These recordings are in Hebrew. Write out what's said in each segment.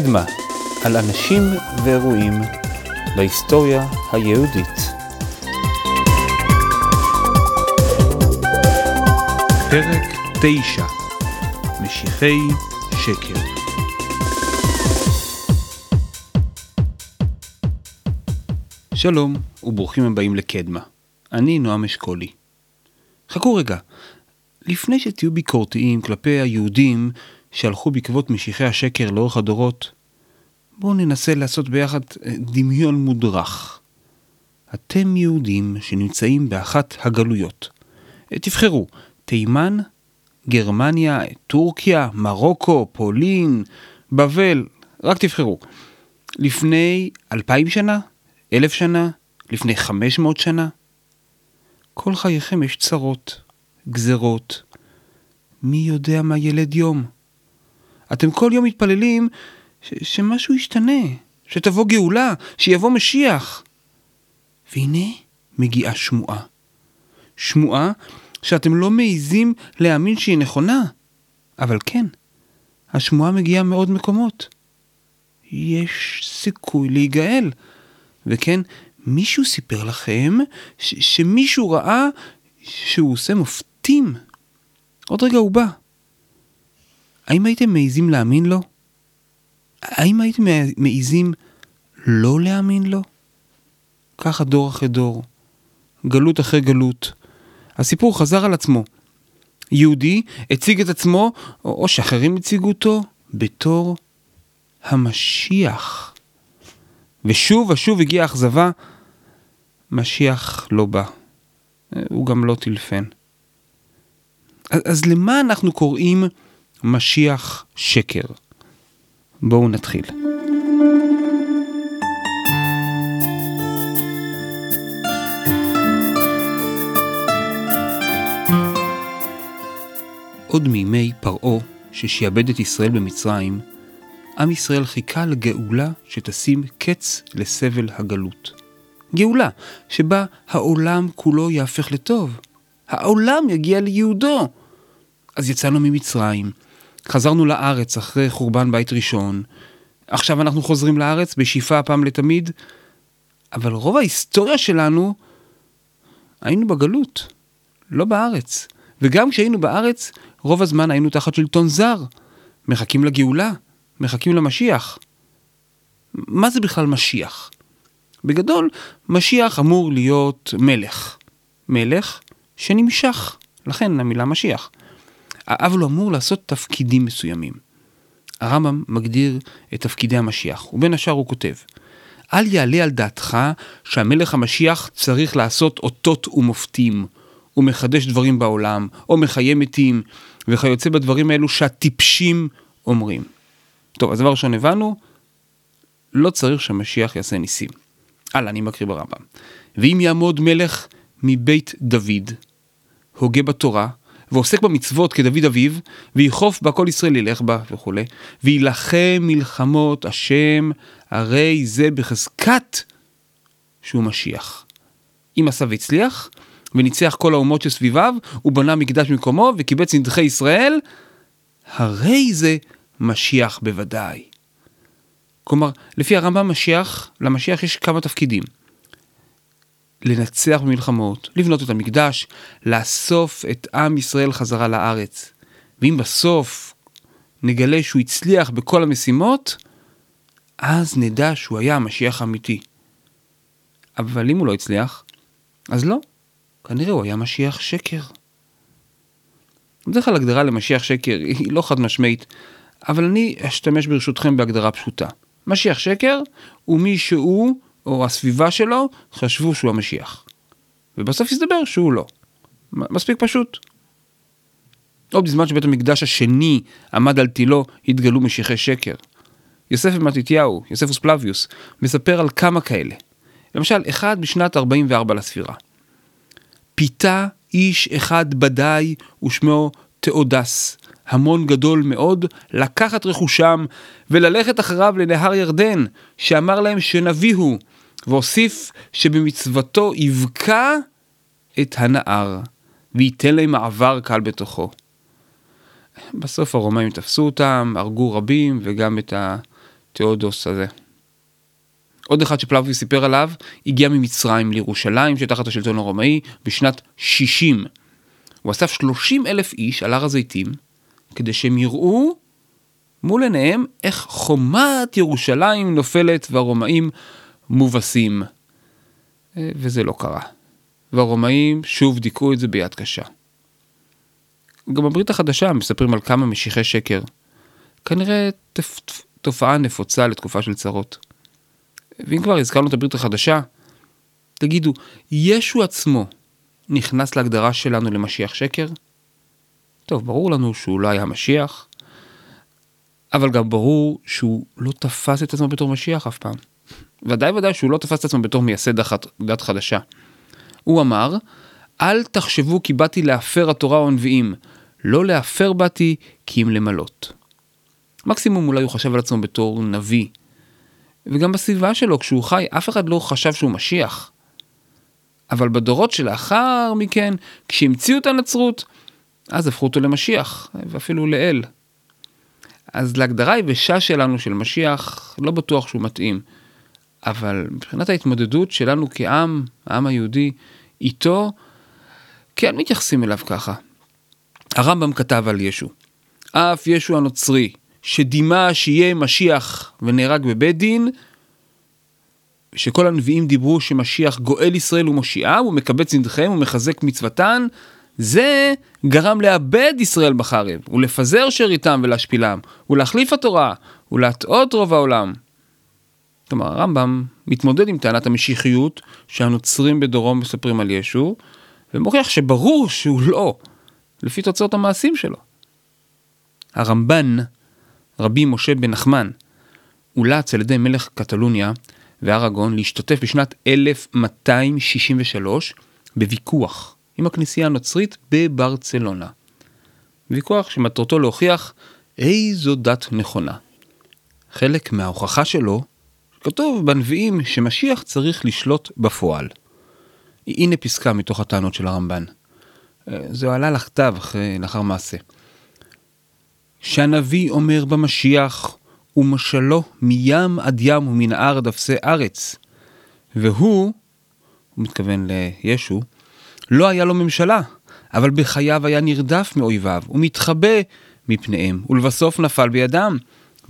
קדמה, על אנשים ואירועים בהיסטוריה היהודית. פרק 9 משיחי שקר שלום וברוכים הבאים לקדמה. אני נועם אשכולי. חכו רגע, לפני שתהיו ביקורתיים כלפי היהודים שהלכו בעקבות משיחי השקר לאורך הדורות, בואו ננסה לעשות ביחד אה, דמיון מודרך. אתם יהודים שנמצאים באחת הגלויות. אה, תבחרו, תימן, גרמניה, טורקיה, מרוקו, פולין, בבל, רק תבחרו. לפני אלפיים שנה? אלף שנה? לפני חמש מאות שנה? כל חייכם יש צרות, גזרות. מי יודע מה ילד יום? אתם כל יום מתפללים ש- שמשהו ישתנה, שתבוא גאולה, שיבוא משיח. והנה מגיעה שמועה. שמועה שאתם לא מעיזים להאמין שהיא נכונה. אבל כן, השמועה מגיעה מעוד מקומות. יש סיכוי להיגאל. וכן, מישהו סיפר לכם ש- שמישהו ראה שהוא עושה מופתים. עוד רגע הוא בא. האם הייתם מעיזים להאמין לו? האם הייתם מעיזים לא להאמין לו? ככה דור אחרי דור, גלות אחרי גלות. הסיפור חזר על עצמו. יהודי הציג את עצמו, או שאחרים הציגו אותו, בתור המשיח. ושוב ושוב הגיעה אכזבה, משיח לא בא. הוא גם לא טילפן. אז, אז למה אנחנו קוראים משיח שקר? בואו נתחיל. עוד מימי פרעה, ששיעבד את ישראל במצרים, עם ישראל חיכה לגאולה שתשים קץ לסבל הגלות. גאולה שבה העולם כולו יהפך לטוב. העולם יגיע לייעודו. אז יצאנו ממצרים, חזרנו לארץ אחרי חורבן בית ראשון, עכשיו אנחנו חוזרים לארץ בשאיפה פעם לתמיד, אבל רוב ההיסטוריה שלנו היינו בגלות, לא בארץ. וגם כשהיינו בארץ, רוב הזמן היינו תחת שלטון זר, מחכים לגאולה, מחכים למשיח. מה זה בכלל משיח? בגדול, משיח אמור להיות מלך. מלך שנמשך, לכן המילה משיח. אבל הוא אמור לעשות תפקידים מסוימים. הרמב"ם מגדיר את תפקידי המשיח, ובין השאר הוא כותב: אל יעלה על דעתך שהמלך המשיח צריך לעשות אותות ומופתים, ומחדש דברים בעולם, או מחיה מתים, וכיוצא בדברים האלו שהטיפשים אומרים. טוב, אז דבר ראשון הבנו, לא צריך שהמשיח יעשה ניסים. הלאה, אני מקריא ברמב"ם. ואם יעמוד מלך מבית דוד, הוגה בתורה, ועוסק במצוות כדוד אביו, ויכוף בה כל ישראל ילך בה וכולי, ויילחם מלחמות השם, הרי זה בחזקת שהוא משיח. אם עשה והצליח, וניצח כל האומות שסביביו, הוא בנה מקדש במקומו, וקיבץ נדחי ישראל, הרי זה משיח בוודאי. כלומר, לפי הרמב"ם משיח, למשיח יש כמה תפקידים. לנצח במלחמות, לבנות את המקדש, לאסוף את עם ישראל חזרה לארץ. ואם בסוף נגלה שהוא הצליח בכל המשימות, אז נדע שהוא היה המשיח האמיתי. אבל אם הוא לא הצליח, אז לא, כנראה הוא היה משיח שקר. בדרך כלל הגדרה למשיח שקר היא לא חד משמעית, אבל אני אשתמש ברשותכם בהגדרה פשוטה. משיח שקר הוא מי שהוא, או הסביבה שלו, חשבו שהוא המשיח. ובסוף הסתבר שהוא לא. מספיק פשוט. עוד בזמן שבית המקדש השני עמד על תילו, התגלו משיחי שקר. יוסף ומתתיהו, יוספוס פלביוס, מספר על כמה כאלה. למשל, אחד בשנת 44 לספירה. פיתה איש אחד בדי ושמו תאודס, המון גדול מאוד, לקחת רכושם וללכת אחריו לנהר ירדן, שאמר להם שנביא הוא, והוסיף שבמצוותו יבקע את הנהר, וייתן להם מעבר קל בתוכו. בסוף הרומאים תפסו אותם, הרגו רבים, וגם את תיאודוס הזה. עוד אחד שפלביוס סיפר עליו, הגיע ממצרים לירושלים שתחת השלטון הרומאי בשנת 60. הוא אסף 30 אלף איש על הר הזיתים, כדי שהם יראו מול עיניהם איך חומת ירושלים נופלת והרומאים מובסים. אה, וזה לא קרה. והרומאים שוב דיכאו את זה ביד קשה. גם בברית החדשה מספרים על כמה משיחי שקר. כנראה. תופעה נפוצה לתקופה של צרות. ואם כבר הזכרנו את הברית החדשה, תגידו, ישו עצמו נכנס להגדרה שלנו למשיח שקר? טוב, ברור לנו שהוא לא היה משיח, אבל גם ברור שהוא לא תפס את עצמו בתור משיח אף פעם. ודאי ודאי שהוא לא תפס את עצמו בתור מייסד דת חדשה. הוא אמר, אל תחשבו כי באתי להפר התורה או הנביאים, לא להפר באתי כי אם למלות. מקסימום אולי הוא חשב על עצמו בתור נביא. וגם בסביבה שלו, כשהוא חי, אף אחד לא חשב שהוא משיח. אבל בדורות שלאחר מכן, כשהמציאו את הנצרות, אז הפכו אותו למשיח, ואפילו לאל. אז להגדרה היבשה שלנו של משיח, לא בטוח שהוא מתאים. אבל מבחינת ההתמודדות שלנו כעם, העם היהודי, איתו, כן מתייחסים אליו ככה. הרמב"ם כתב על ישו, אף ישו הנוצרי, שדימה שיהיה משיח ונהרג בבית דין, שכל הנביאים דיברו שמשיח גואל ישראל ומושיעם, ומקבץ נדחיהם ומחזק מצוותן, זה גרם לאבד ישראל בחרב, ולפזר שאריתם ולהשפילם, ולהחליף התורה, ולהטעות רוב העולם. כלומר, הרמב"ם מתמודד עם טענת המשיחיות שהנוצרים בדורו מספרים על ישו, ומוכיח שברור שהוא לא, לפי תוצאות המעשים שלו. הרמב"ן, רבי משה בן נחמן, אולץ על ידי מלך קטלוניה וארגון להשתתף בשנת 1263 בוויכוח עם הכנסייה הנוצרית בברצלונה. ויכוח שמטרתו להוכיח איזו דת נכונה. חלק מההוכחה שלו כתוב בנביאים שמשיח צריך לשלוט בפועל. הנה פסקה מתוך הטענות של הרמב"ן. אה, זה עלה לכתב לאחר מעשה. שהנביא אומר במשיח, ומשלו מים עד ים ומנהר עד אפסי ארץ. והוא, הוא מתכוון לישו, לא היה לו ממשלה, אבל בחייו היה נרדף מאויביו, ומתחבא מפניהם, ולבסוף נפל בידם,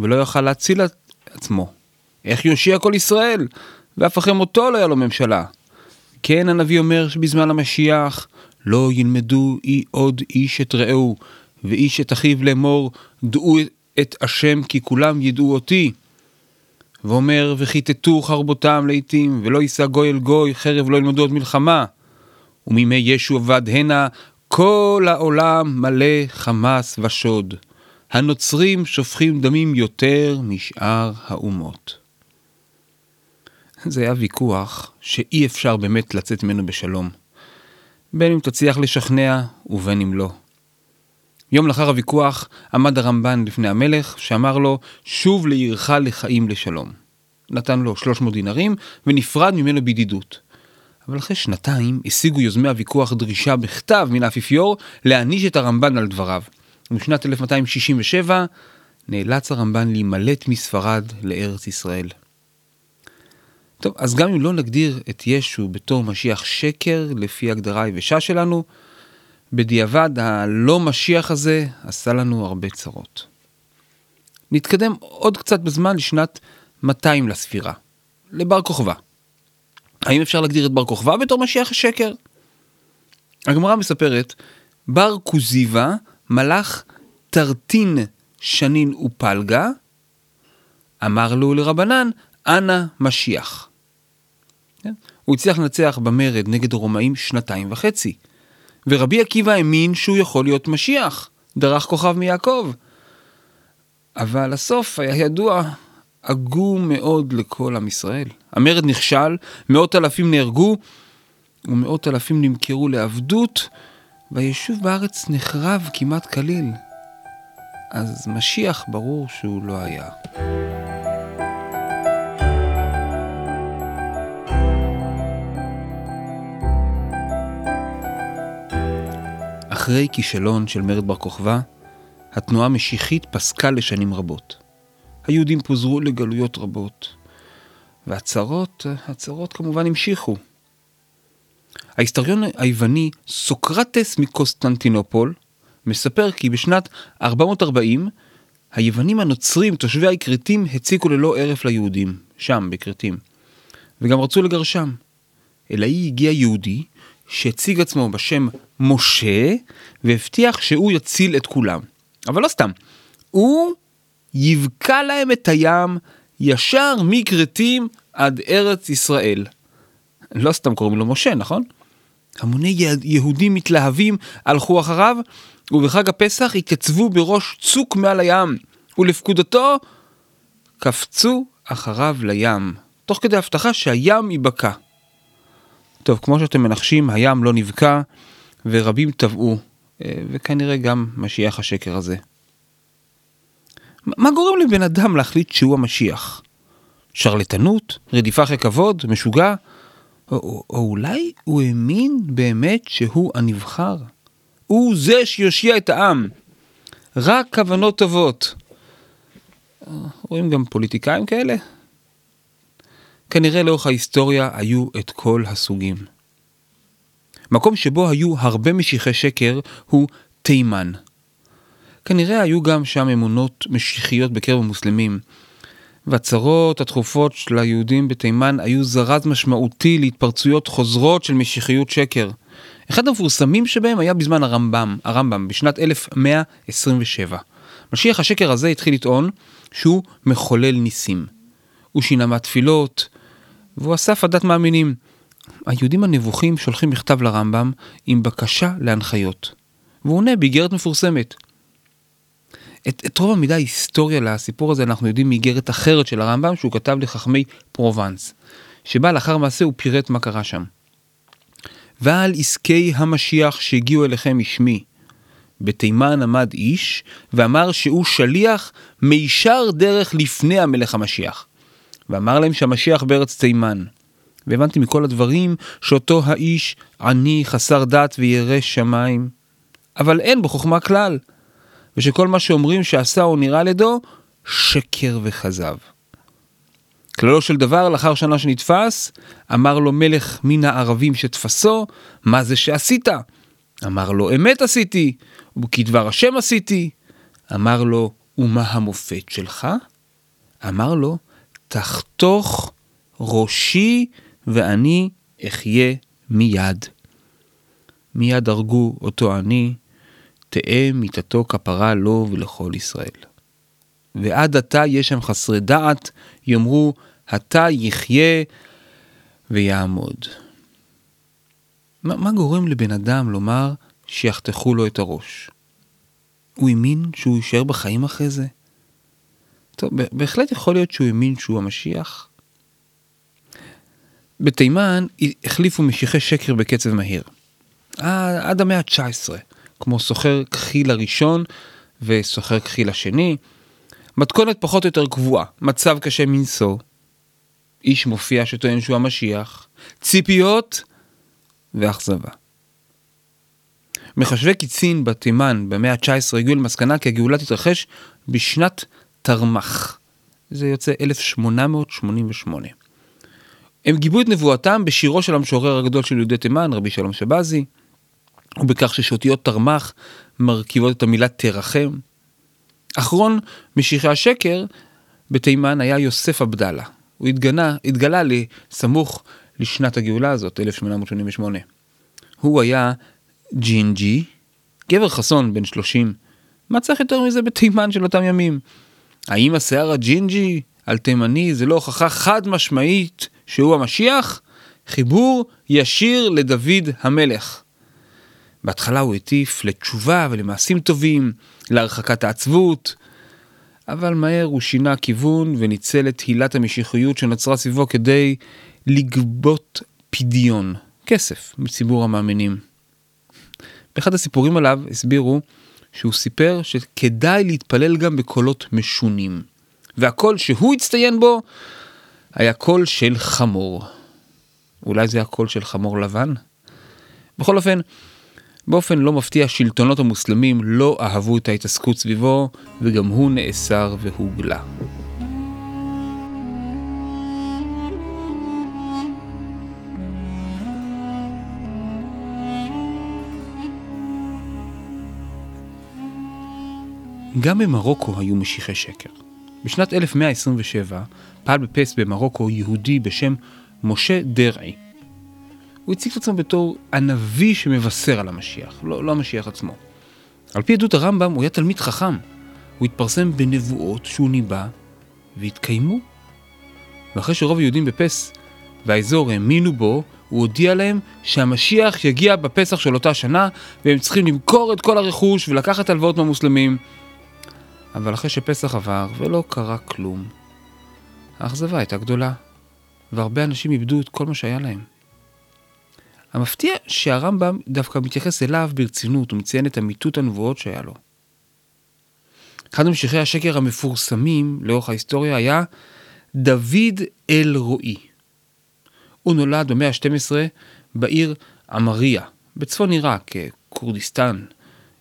ולא יוכל להציל עצמו. איך יושיע כל ישראל? ואף אחרי מותו לא היה לו ממשלה. כן הנביא אומר שבזמן המשיח לא ילמדו אי עוד איש את רעהו, ואיש את אחיו לאמור, דעו את השם כי כולם ידעו אותי. ואומר, וכיתתו חרבותם לעתים, ולא יישא גוי אל גוי, חרב לא ילמדו עוד מלחמה. ומימי ישו עבד הנה, כל העולם מלא חמס ושוד. הנוצרים שופכים דמים יותר משאר האומות. זה היה ויכוח שאי אפשר באמת לצאת ממנו בשלום. בין אם תצליח לשכנע ובין אם לא. יום לאחר הוויכוח עמד הרמב"ן לפני המלך, שאמר לו, שוב לעירך לחיים לשלום. נתן לו 300 דינרים ונפרד ממנו בידידות. אבל אחרי שנתיים השיגו יוזמי הוויכוח דרישה בכתב מן האפיפיור להעניש את הרמב"ן על דבריו. ובשנת 1267 נאלץ הרמב"ן להימלט מספרד לארץ ישראל. טוב, אז גם אם לא נגדיר את ישו בתור משיח שקר לפי הגדרה היבשה שלנו, בדיעבד הלא משיח הזה עשה לנו הרבה צרות. נתקדם עוד קצת בזמן לשנת 200 לספירה, לבר כוכבא. האם אפשר להגדיר את בר כוכבא בתור משיח השקר? הגמרא מספרת, בר כוזיבה מלך תרטין שנין ופלגה, אמר לו לרבנן, אנא משיח. הוא הצליח לנצח במרד נגד הרומאים שנתיים וחצי. ורבי עקיבא האמין שהוא יכול להיות משיח, דרך כוכב מיעקב. אבל הסוף היה ידוע, עגום מאוד לכל עם ישראל. המרד נכשל, מאות אלפים נהרגו, ומאות אלפים נמכרו לעבדות, והיישוב בארץ נחרב כמעט כליל. אז משיח ברור שהוא לא היה. אחרי כישלון של מרד בר כוכבא, התנועה המשיחית פסקה לשנים רבות. היהודים פוזרו לגלויות רבות. והצרות, הצרות כמובן המשיכו. ההיסטוריון היווני סוקרטס מקוסטנטינופול מספר כי בשנת 440 היוונים הנוצרים, תושבי הכרתים, הציקו ללא הרף ליהודים, שם, בכרתים, וגם רצו לגרשם. אל האי הגיע יהודי שהציג עצמו בשם משה, והבטיח שהוא יציל את כולם. אבל לא סתם, הוא יבקע להם את הים ישר מכרתים עד ארץ ישראל. לא סתם קוראים לו משה, נכון? המוני יהודים מתלהבים הלכו אחריו, ובחג הפסח התייצבו בראש צוק מעל הים, ולפקודתו קפצו אחריו לים, תוך כדי הבטחה שהים ייבקע. טוב, כמו שאתם מנחשים, הים לא נבקע, ורבים טבעו, אה, וכנראה גם משיח השקר הזה. מה גורם לבן אדם להחליט שהוא המשיח? שרלטנות? רדיפה אחרי כבוד? משוגע? או, או, או אולי הוא האמין באמת שהוא הנבחר? הוא זה שיושיע את העם. רק כוונות טובות. רואים גם פוליטיקאים כאלה? כנראה לאורך ההיסטוריה היו את כל הסוגים. מקום שבו היו הרבה משיחי שקר הוא תימן. כנראה היו גם שם אמונות משיחיות בקרב המוסלמים, והצרות התכופות של היהודים בתימן היו זרז משמעותי להתפרצויות חוזרות של משיחיות שקר. אחד המפורסמים שבהם היה בזמן הרמב"ם, הרמב"ם, בשנת 1127. משיח השקר הזה התחיל לטעון שהוא מחולל ניסים. הוא שינה מהתפילות, והוא אסף עדת מאמינים. היהודים הנבוכים שולחים מכתב לרמב"ם עם בקשה להנחיות. והוא עונה באיגרת מפורסמת. את, את רוב המידע ההיסטוריה לסיפור הזה אנחנו יודעים מאיגרת אחרת של הרמב"ם שהוא כתב לחכמי פרובנס, שבה לאחר מעשה הוא פירט מה קרה שם. ועל עסקי המשיח שהגיעו אליכם משמי. בתימן עמד איש ואמר שהוא שליח מישר דרך לפני המלך המשיח. ואמר להם שהמשיח בארץ תימן. והבנתי מכל הדברים שאותו האיש עני, חסר דת וירא שמיים. אבל אין בו חוכמה כלל, ושכל מה שאומרים שעשה או נראה לידו, שקר וכזב. כללו של דבר, לאחר שנה שנתפס, אמר לו מלך מן הערבים שתפסו, מה זה שעשית? אמר לו, אמת עשיתי, וכדבר השם עשיתי. אמר לו, ומה המופת שלך? אמר לו, תחתוך ראשי ואני אחיה מיד. מיד הרגו אותו עני, תהא מיתתו כפרה לו ולכל ישראל. ועד עתה יש שם חסרי דעת, יאמרו, עתה יחיה ויעמוד. מה, מה גורם לבן אדם לומר שיחתכו לו את הראש? הוא האמין שהוא יישאר בחיים אחרי זה? טוב, בהחלט יכול להיות שהוא האמין שהוא המשיח. בתימן החליפו משיחי שקר בקצב מהיר. עד המאה ה-19, כמו סוחר כחיל הראשון וסוחר כחיל השני. מתכונת פחות או יותר קבועה, מצב קשה מנשוא, איש מופיע שטוען שהוא המשיח, ציפיות ואכזבה. מחשבי קיצין בתימן במאה ה-19 הגיעו למסקנה כי הגאולה תתרחש בשנת תרמ"ח. זה יוצא 1888. הם גיבו את נבואתם בשירו של המשורר הגדול של יהודי תימן, רבי שלום שבזי, ובכך ששאותיות תרמ"ח מרכיבות את המילה תרחם. אחרון משיחי השקר בתימן היה יוסף עבדאללה. הוא התגנה, התגלה לי סמוך לשנת הגאולה הזאת, 1888. הוא היה ג'ינג'י, גבר חסון בן 30. מה צריך יותר מזה בתימן של אותם ימים? האם השיער הג'ינג'י על תימני זה לא הוכחה חד משמעית שהוא המשיח? חיבור ישיר לדוד המלך. בהתחלה הוא הטיף לתשובה ולמעשים טובים, להרחקת העצבות, אבל מהר הוא שינה כיוון וניצל את הילת המשיחיות שנוצרה סביבו כדי לגבות פדיון, כסף, מציבור המאמינים. באחד הסיפורים עליו הסבירו שהוא סיפר שכדאי להתפלל גם בקולות משונים, והקול שהוא הצטיין בו היה קול של חמור. אולי זה הקול של חמור לבן? בכל אופן, באופן לא מפתיע שלטונות המוסלמים לא אהבו את ההתעסקות סביבו, וגם הוא נאסר והוגלה. גם במרוקו היו משיחי שקר. בשנת 1127 פעל בפס במרוקו יהודי בשם משה דרעי. הוא הציג את עצמו בתור הנביא שמבשר על המשיח, לא, לא המשיח עצמו. על פי עדות הרמב"ם הוא היה תלמיד חכם. הוא התפרסם בנבואות שהוא ניבא והתקיימו. ואחרי שרוב היהודים בפס והאזור האמינו בו, הוא הודיע להם שהמשיח יגיע בפסח של אותה שנה והם צריכים למכור את כל הרכוש ולקחת הלוואות מהמוסלמים. אבל אחרי שפסח עבר ולא קרה כלום, האכזבה הייתה גדולה, והרבה אנשים איבדו את כל מה שהיה להם. המפתיע שהרמב"ם דווקא מתייחס אליו ברצינות ומציין את אמיתות הנבואות שהיה לו. אחד ממשיכי השקר המפורסמים לאורך ההיסטוריה היה דוד אל-רועי. הוא נולד במאה ה-12 בעיר עמריה, בצפון עיראק, כורדיסטן,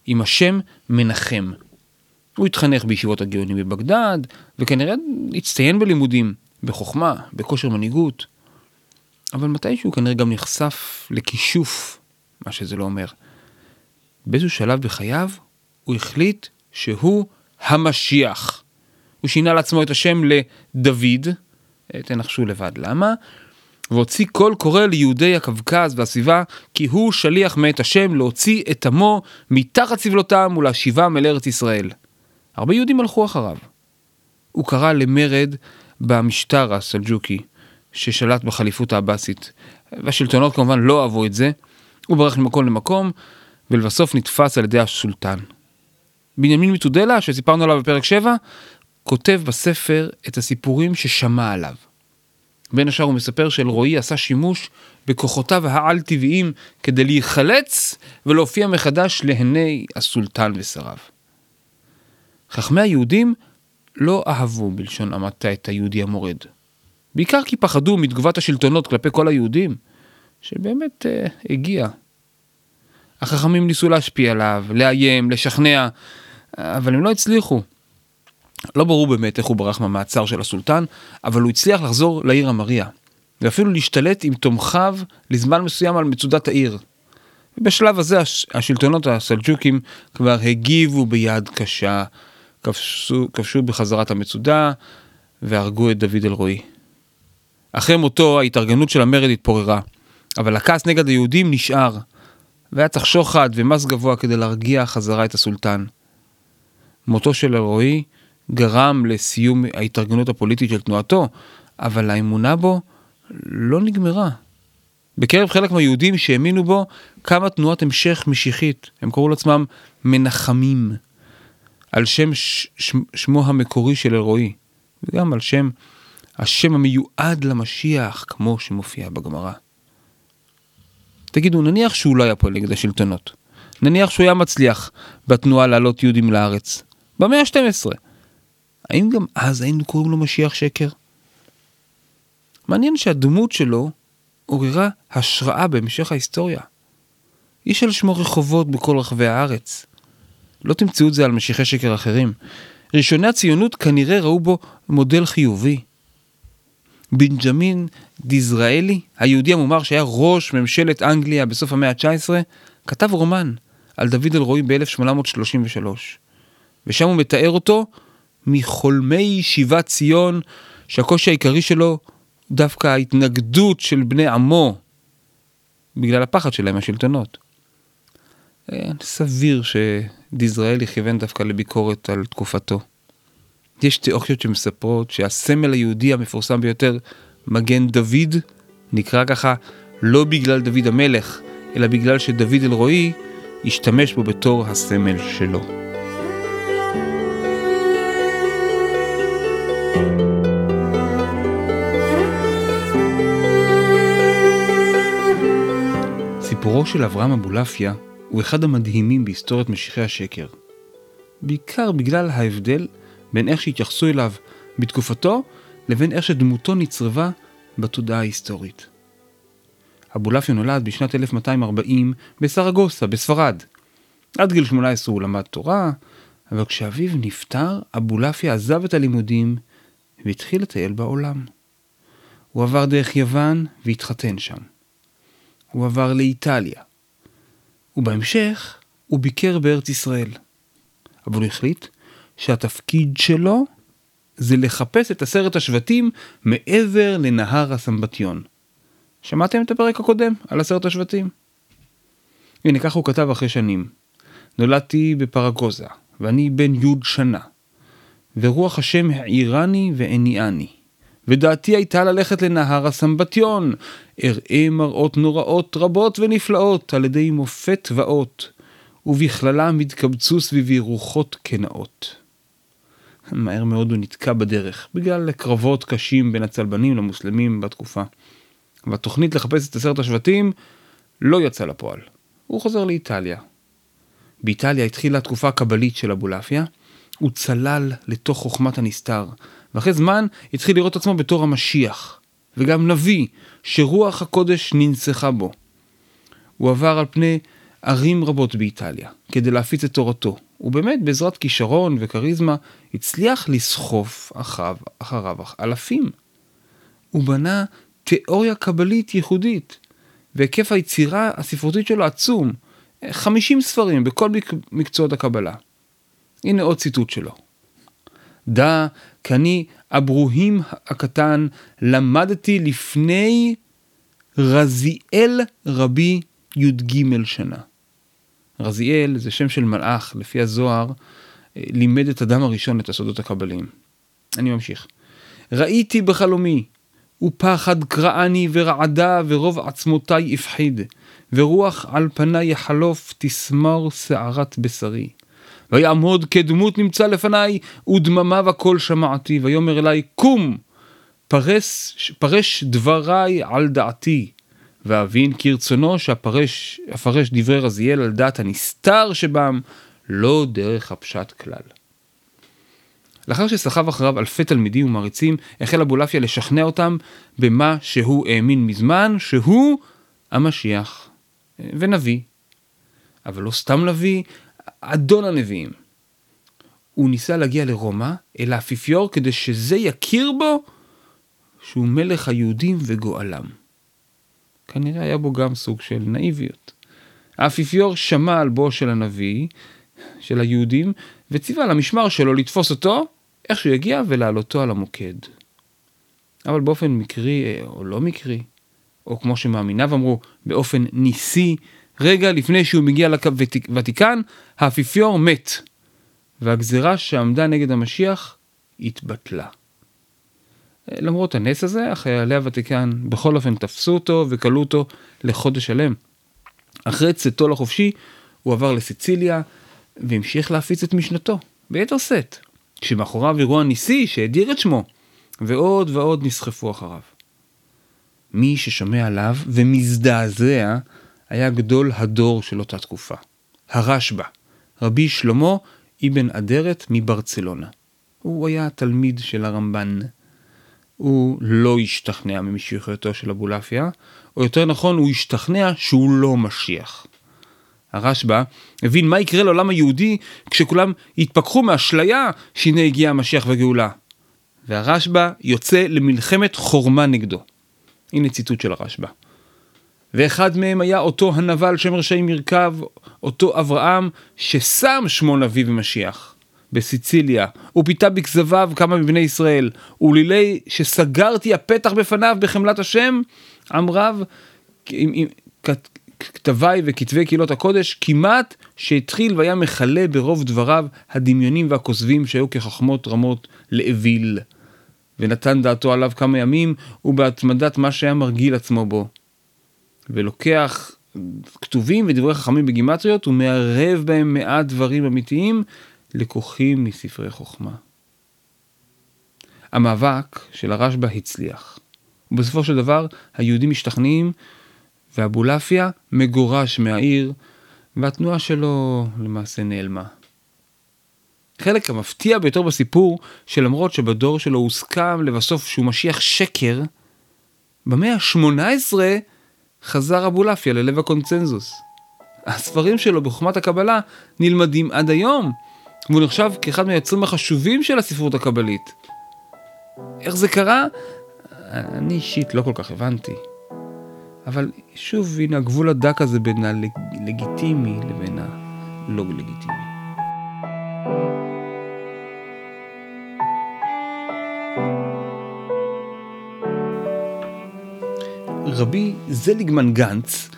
עם השם מנחם. הוא התחנך בישיבות הגאונים בבגדד, וכנראה הצטיין בלימודים, בחוכמה, בכושר מנהיגות. אבל מתישהו כנראה גם נחשף לכישוף, מה שזה לא אומר. באיזשהו שלב בחייו הוא החליט שהוא המשיח. הוא שינה לעצמו את השם לדוד, תנחשו לבד למה, והוציא קול קורא ליהודי הקווקז והסביבה, כי הוא שליח מאת השם להוציא את עמו מתחת סבלותם ולהשיבם אל ארץ ישראל. הרבה יהודים הלכו אחריו. הוא קרא למרד במשטר הסלג'וקי, ששלט בחליפות העבאסית, והשלטונות כמובן לא אהבו את זה. הוא ברח ממקום למקום, ולבסוף נתפס על ידי הסולטן. בנימין מתודלה, שסיפרנו עליו בפרק 7, כותב בספר את הסיפורים ששמע עליו. בין השאר הוא מספר שאלרועי עשה שימוש בכוחותיו העל-טבעיים כדי להיחלץ ולהופיע מחדש לעיני הסולטן ושריו. חכמי היהודים לא אהבו בלשון המעטה את היהודי המורד. בעיקר כי פחדו מתגובת השלטונות כלפי כל היהודים, שבאמת אה, הגיע. החכמים ניסו להשפיע עליו, לאיים, לשכנע, אבל הם לא הצליחו. לא ברור באמת איך הוא ברח מהמעצר של הסולטן, אבל הוא הצליח לחזור לעיר המריה, ואפילו להשתלט עם תומכיו לזמן מסוים על מצודת העיר. ובשלב הזה הש... השלטונות הסלג'וקים כבר הגיבו ביד קשה, כבשו, בחזרת המצודה והרגו את דוד אלרועי. אחרי מותו ההתארגנות של המרד התפוררה, אבל הכעס נגד היהודים נשאר, והיה צריך שוחד ומס גבוה כדי להרגיע חזרה את הסולטן. מותו של אלרועי גרם לסיום ההתארגנות הפוליטית של תנועתו, אבל האמונה בו לא נגמרה. בקרב חלק מהיהודים שהאמינו בו קמה תנועת המשך משיחית, הם קראו לעצמם מנחמים, על שם ש- ש- שמו המקורי של אלרועי, וגם על שם השם המיועד למשיח, כמו שמופיע בגמרא. תגידו, נניח שהוא לא היה פועל נגד השלטונות. נניח שהוא היה מצליח בתנועה להעלות יהודים לארץ. במאה ה-12. האם גם אז היינו קוראים לו משיח שקר? מעניין שהדמות שלו עוררה השראה בהמשך ההיסטוריה. יש על שמו רחובות בכל רחבי הארץ. לא תמצאו את זה על משיחי שקר אחרים. ראשוני הציונות כנראה ראו בו מודל חיובי. בנג'מין דיזראלי, היהודי המומר שהיה ראש ממשלת אנגליה בסוף המאה ה-19, כתב רומן על דוד אלרועי ב-1833, ושם הוא מתאר אותו מחולמי שיבת ציון, שהקושי העיקרי שלו דווקא ההתנגדות של בני עמו, בגלל הפחד שלהם מהשלטונות. אה, סביר שדיזראלי כיוון דווקא לביקורת על תקופתו. יש תיאוריות שמספרות שהסמל היהודי המפורסם ביותר, מגן דוד, נקרא ככה לא בגלל דוד המלך, אלא בגלל שדוד אלרועי השתמש בו בתור הסמל שלו. סיפורו של אברהם אבולעפיה הוא אחד המדהימים בהיסטוריית משיחי השקר. בעיקר בגלל ההבדל בין איך שהתייחסו אליו בתקופתו לבין איך שדמותו נצרבה בתודעה ההיסטורית. אבולעפיה נולד בשנת 1240 בסרגוסה, בספרד. עד גיל 18 הוא למד תורה, אבל כשאביו נפטר, אבולעפיה עזב את הלימודים והתחיל לטייל בעולם. הוא עבר דרך יוון והתחתן שם. הוא עבר לאיטליה. ובהמשך הוא ביקר בארץ ישראל. אבל הוא החליט שהתפקיד שלו זה לחפש את עשרת השבטים מעבר לנהר הסמבטיון. שמעתם את הפרק הקודם על עשרת השבטים? הנה ככה הוא כתב אחרי שנים. נולדתי בפרגוזה, ואני בן י' שנה. ורוח השם העירני והניעני. ודעתי הייתה ללכת לנהר הסמבטיון, אראה מראות נוראות רבות ונפלאות על ידי מופת ואות, ובכללם התקבצו סביבי רוחות קנאות. מהר מאוד הוא נתקע בדרך, בגלל קרבות קשים בין הצלבנים למוסלמים בתקופה. והתוכנית לחפש את עשרת השבטים לא יצאה לפועל. הוא חוזר לאיטליה. באיטליה התחילה התקופה הקבלית של אבולעפיה, הוא צלל לתוך חוכמת הנסתר, ואחרי זמן התחיל לראות עצמו בתור המשיח, וגם נביא, שרוח הקודש ננצחה בו. הוא עבר על פני ערים רבות באיטליה, כדי להפיץ את תורתו, ובאמת בעזרת כישרון וכריזמה הצליח לסחוף אחריו, אחריו אלפים. הוא בנה תיאוריה קבלית ייחודית, והיקף היצירה הספרותית שלו עצום, 50 ספרים בכל מקצועות הקבלה. הנה עוד ציטוט שלו. דע כי אני אברהים הקטן למדתי לפני רזיאל רבי י"ג שנה. רזיאל זה שם של מלאך, לפי הזוהר, אה, לימד את אדם הראשון את הסודות הקבליים. אני ממשיך. ראיתי בחלומי, ופחד קרעני ורעדה ורוב עצמותי הפחיד, ורוח על פניי יחלוף תסמור שערת בשרי. ויעמוד כדמות נמצא לפניי, ודממה וקול שמעתי, ויאמר אלי, קום, פרס, פרש דבריי על דעתי. ואבין כרצונו שאפרש דברי רזיאל על דעת הנסתר שבם, לא דרך הפשט כלל. לאחר שסחב אחריו אלפי תלמידים ומעריצים, החל אבולעפיה לשכנע אותם במה שהוא האמין מזמן, שהוא המשיח ונביא. אבל לא סתם נביא, אדון הנביאים. הוא ניסה להגיע לרומא, אל האפיפיור, כדי שזה יכיר בו שהוא מלך היהודים וגואלם. כנראה היה בו גם סוג של נאיביות. האפיפיור שמע על בו של הנביא, של היהודים, וציווה למשמר שלו לתפוס אותו, איך שהוא יגיע ולהעלותו על המוקד. אבל באופן מקרי או לא מקרי, או כמו שמאמיניו אמרו, באופן ניסי, רגע לפני שהוא מגיע לוותיקן, האפיפיור מת, והגזרה שעמדה נגד המשיח התבטלה. למרות הנס הזה, חיילי הוותיקן בכל אופן תפסו אותו וכלו אותו לחודש שלם. אחרי צאתו לחופשי, הוא עבר לסיציליה והמשיך להפיץ את משנתו, ביתר שאת, כשמאחוריו אירוע ניסי שהדיר את שמו, ועוד ועוד נסחפו אחריו. מי ששומע עליו ומזדעזע היה גדול הדור של אותה תקופה, הרשב"א, רבי שלמה אבן אדרת מברצלונה. הוא היה תלמיד של הרמב"ן. הוא לא השתכנע ממשיכותו של אבולעפיה, או יותר נכון, הוא השתכנע שהוא לא משיח. הרשב"א הבין מה יקרה לעולם היהודי כשכולם יתפכחו מאשליה שהנה הגיע המשיח והגאולה. והרשב"א יוצא למלחמת חורמה נגדו. הנה ציטוט של הרשב"א. ואחד מהם היה אותו הנבל שם רשעים מרכב, אותו אברהם, ששם שמו נביא ומשיח. בסיציליה, ופיתה בכזביו כמה מבני ישראל, ולילי שסגרתי הפתח בפניו בחמלת השם, עם, כתביי וכתבי קהילות הקודש, כמעט שהתחיל והיה מכלה ברוב דבריו הדמיונים והכוזבים שהיו כחכמות רמות לאוויל. ונתן דעתו עליו כמה ימים, ובהתמדת מה שהיה מרגיל עצמו בו. ולוקח כתובים ודברי חכמים בגימטריות ומערב בהם מעט דברים אמיתיים לקוחים מספרי חוכמה. המאבק של הרשב"א הצליח. ובסופו של דבר היהודים משתכנעים ואבולעפיה מגורש מהעיר והתנועה שלו למעשה נעלמה. החלק המפתיע ביותר בסיפור שלמרות שבדור שלו הוסכם לבסוף שהוא משיח שקר, במאה ה-18 חזר אבולעפיה ללב הקונצנזוס. הספרים שלו בחוכמת הקבלה נלמדים עד היום, והוא נחשב כאחד מהיוצרים החשובים של הספרות הקבלית. איך זה קרה? אני אישית לא כל כך הבנתי. אבל שוב, הנה הגבול הדק הזה בין הלגיטימי לבין הלא לגיטימי. רבי זליגמן גנץ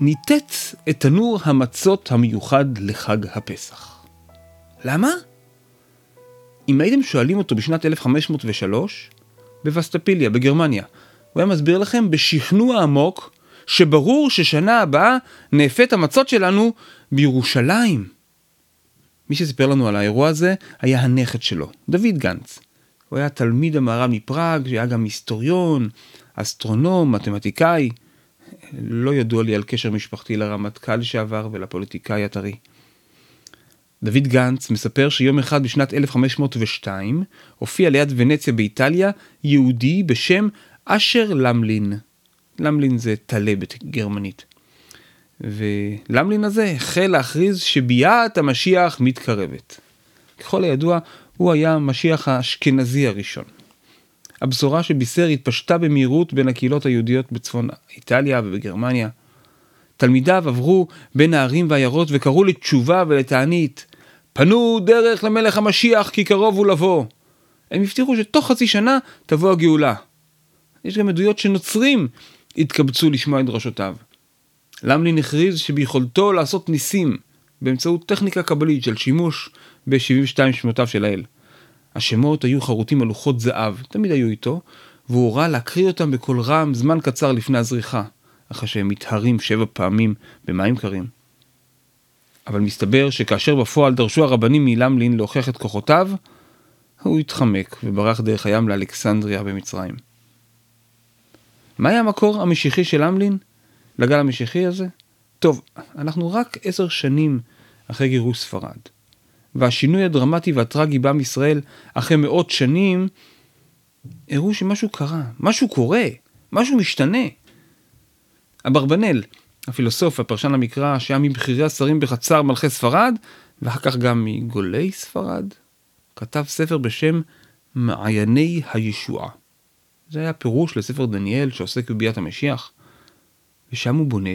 ניתץ את תנור המצות המיוחד לחג הפסח. למה? אם הייתם שואלים אותו בשנת 1503, בווסטפיליה, בגרמניה, הוא היה מסביר לכם בשכנוע עמוק שברור ששנה הבאה נאפה את המצות שלנו בירושלים. מי שסיפר לנו על האירוע הזה היה הנכד שלו, דוד גנץ. הוא היה תלמיד המערב מפראג, שהיה גם היסטוריון, אסטרונום, מתמטיקאי. לא ידוע לי על קשר משפחתי לרמטכ"ל שעבר ולפוליטיקאי הטרי. דוד גנץ מספר שיום אחד בשנת 1502 הופיע ליד ונציה באיטליה יהודי בשם אשר למלין. למלין זה טלה בגרמנית. ולמלין הזה החל להכריז שביאת המשיח מתקרבת. ככל הידוע, הוא היה המשיח האשכנזי הראשון. הבשורה שבישר התפשטה במהירות בין הקהילות היהודיות בצפון איטליה ובגרמניה. תלמידיו עברו בין הערים והעיירות וקראו לתשובה ולתענית. פנו דרך למלך המשיח כי קרוב הוא לבוא. הם הבטיחו שתוך חצי שנה תבוא הגאולה. יש גם עדויות שנוצרים התקבצו לשמוע את דרשותיו. למלין הכריז שביכולתו לעשות ניסים באמצעות טכניקה קבלית של שימוש ב-72 שמותיו של האל. השמות היו חרוטים על לוחות זהב, תמיד היו איתו, והוא הורה להקריא אותם בקול רם זמן קצר לפני הזריחה, אחרי שהם מתהרים שבע פעמים במים קרים. אבל מסתבר שכאשר בפועל דרשו הרבנים מלמלין להוכיח את כוחותיו, הוא התחמק וברח דרך הים לאלכסנדריה במצרים. מה היה המקור המשיחי של למלין? לגל המשיחי הזה? טוב, אנחנו רק עשר שנים אחרי גירוש ספרד. והשינוי הדרמטי והטרגי בעם ישראל אחרי מאות שנים, הראו שמשהו קרה, משהו קורה, משהו משתנה. אברבנאל, הפילוסוף והפרשן המקרא, שהיה מבכירי השרים בחצר מלכי ספרד, ואחר כך גם מגולי ספרד, כתב ספר בשם מעייני הישועה. זה היה פירוש לספר דניאל שעוסק בביאת המשיח. ושם הוא בונה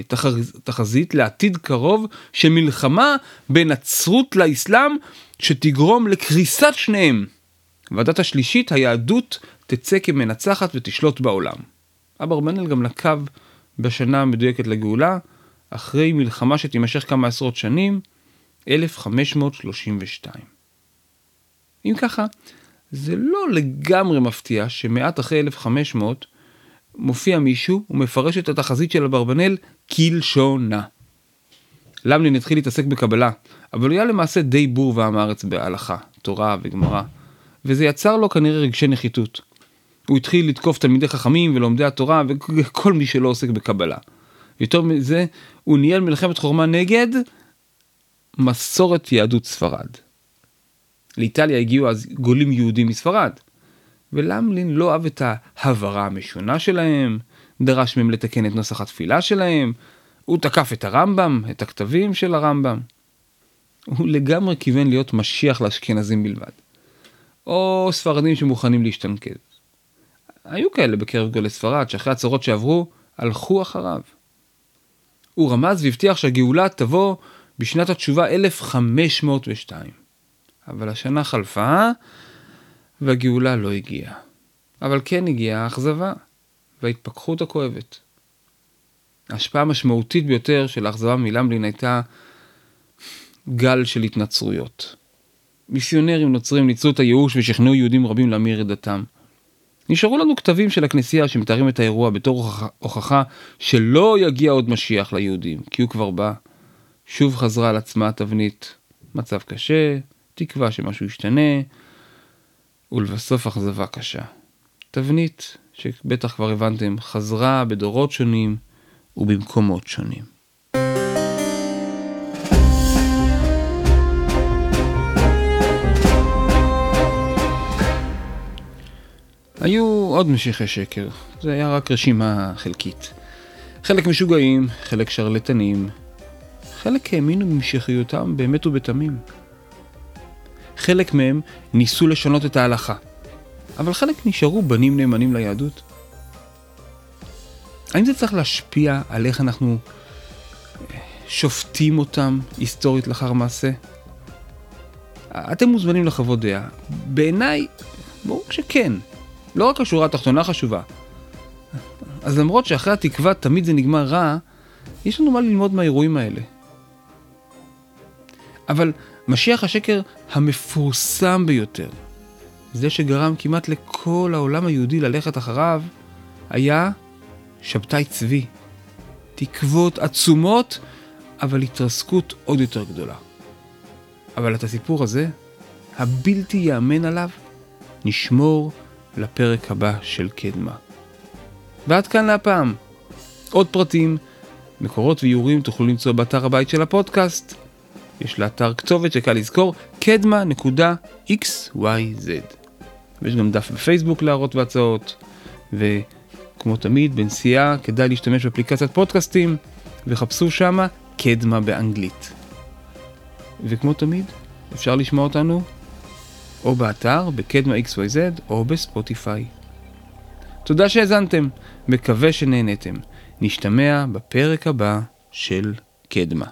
תחזית לעתיד קרוב של מלחמה בין נצרות לאסלאם שתגרום לקריסת שניהם. ועדת השלישית, היהדות תצא כמנצחת ותשלוט בעולם. אברבנאל גם נקב בשנה המדויקת לגאולה, אחרי מלחמה שתימשך כמה עשרות שנים, 1532. אם ככה, זה לא לגמרי מפתיע שמעט אחרי 1500 מופיע מישהו ומפרש את התחזית של אברבנאל כלשונה. למלין התחיל להתעסק בקבלה, אבל הוא היה למעשה די בור ועם הארץ בהלכה, תורה וגמרא, וזה יצר לו כנראה רגשי נחיתות. הוא התחיל לתקוף תלמידי חכמים ולומדי התורה וכל מי שלא עוסק בקבלה. יותר מזה, הוא ניהל מלחמת חורמה נגד מסורת יהדות ספרד. לאיטליה הגיעו אז גולים יהודים מספרד. ולמלין לא אהב את ההברה המשונה שלהם, דרש מהם לתקן את נוסח התפילה שלהם, הוא תקף את הרמב"ם, את הכתבים של הרמב"ם. הוא לגמרי כיוון להיות משיח לאשכנזים בלבד. או ספרדים שמוכנים להשתנקז. היו כאלה בקרב גולי ספרד שאחרי הצהרות שעברו, הלכו אחריו. הוא רמז והבטיח שהגאולה תבוא בשנת התשובה 1502. אבל השנה חלפה, והגאולה לא הגיעה. אבל כן הגיעה האכזבה וההתפכחות הכואבת. ההשפעה המשמעותית ביותר של האכזבה מלמלין הייתה גל של התנצרויות. מיסיונרים נוצרים ניצלו את הייאוש ושכנעו יהודים רבים להמיר את דתם. נשארו לנו כתבים של הכנסייה שמתארים את האירוע בתור הוכחה שלא יגיע עוד משיח ליהודים, כי הוא כבר בא. שוב חזרה על עצמה התבנית, מצב קשה, תקווה שמשהו ישתנה, ולבסוף אכזבה קשה. תבנית שבטח כבר הבנתם, חזרה בדורות שונים ובמקומות שונים. היו עוד משיחי שקר, זה היה רק רשימה חלקית. חלק משוגעים, חלק שרלטנים, חלק האמינו במשיחיותם באמת ובתמים. חלק מהם ניסו לשנות את ההלכה, אבל חלק נשארו בנים נאמנים ליהדות. האם זה צריך להשפיע על איך אנחנו אה, שופטים אותם היסטורית לאחר מעשה? אתם מוזמנים לחוות דעה. בעיניי, ברור שכן. לא רק השורה התחתונה חשובה. אז למרות שאחרי התקווה תמיד זה נגמר רע, יש לנו מה ללמוד מהאירועים האלה. אבל משיח השקר המפורסם ביותר, זה שגרם כמעט לכל העולם היהודי ללכת אחריו, היה שבתאי צבי. תקוות עצומות, אבל התרסקות עוד יותר גדולה. אבל את הסיפור הזה, הבלתי ייאמן עליו, נשמור לפרק הבא של קדמה. ועד כאן להפעם. עוד פרטים, מקורות ואיורים תוכלו למצוא באתר הבית של הפודקאסט. יש לאתר כתובת שקל לזכור, קדמה.xyz. ויש גם דף בפייסבוק להערות והצעות, וכמו תמיד, בנסיעה כדאי להשתמש באפליקציית פודקאסטים, וחפשו שמה קדמה באנגלית. וכמו תמיד, אפשר לשמוע אותנו או באתר, בקדמה XYZ, או בספוטיפיי. תודה שהאזנתם, מקווה שנהנתם. נשתמע בפרק הבא של קדמה.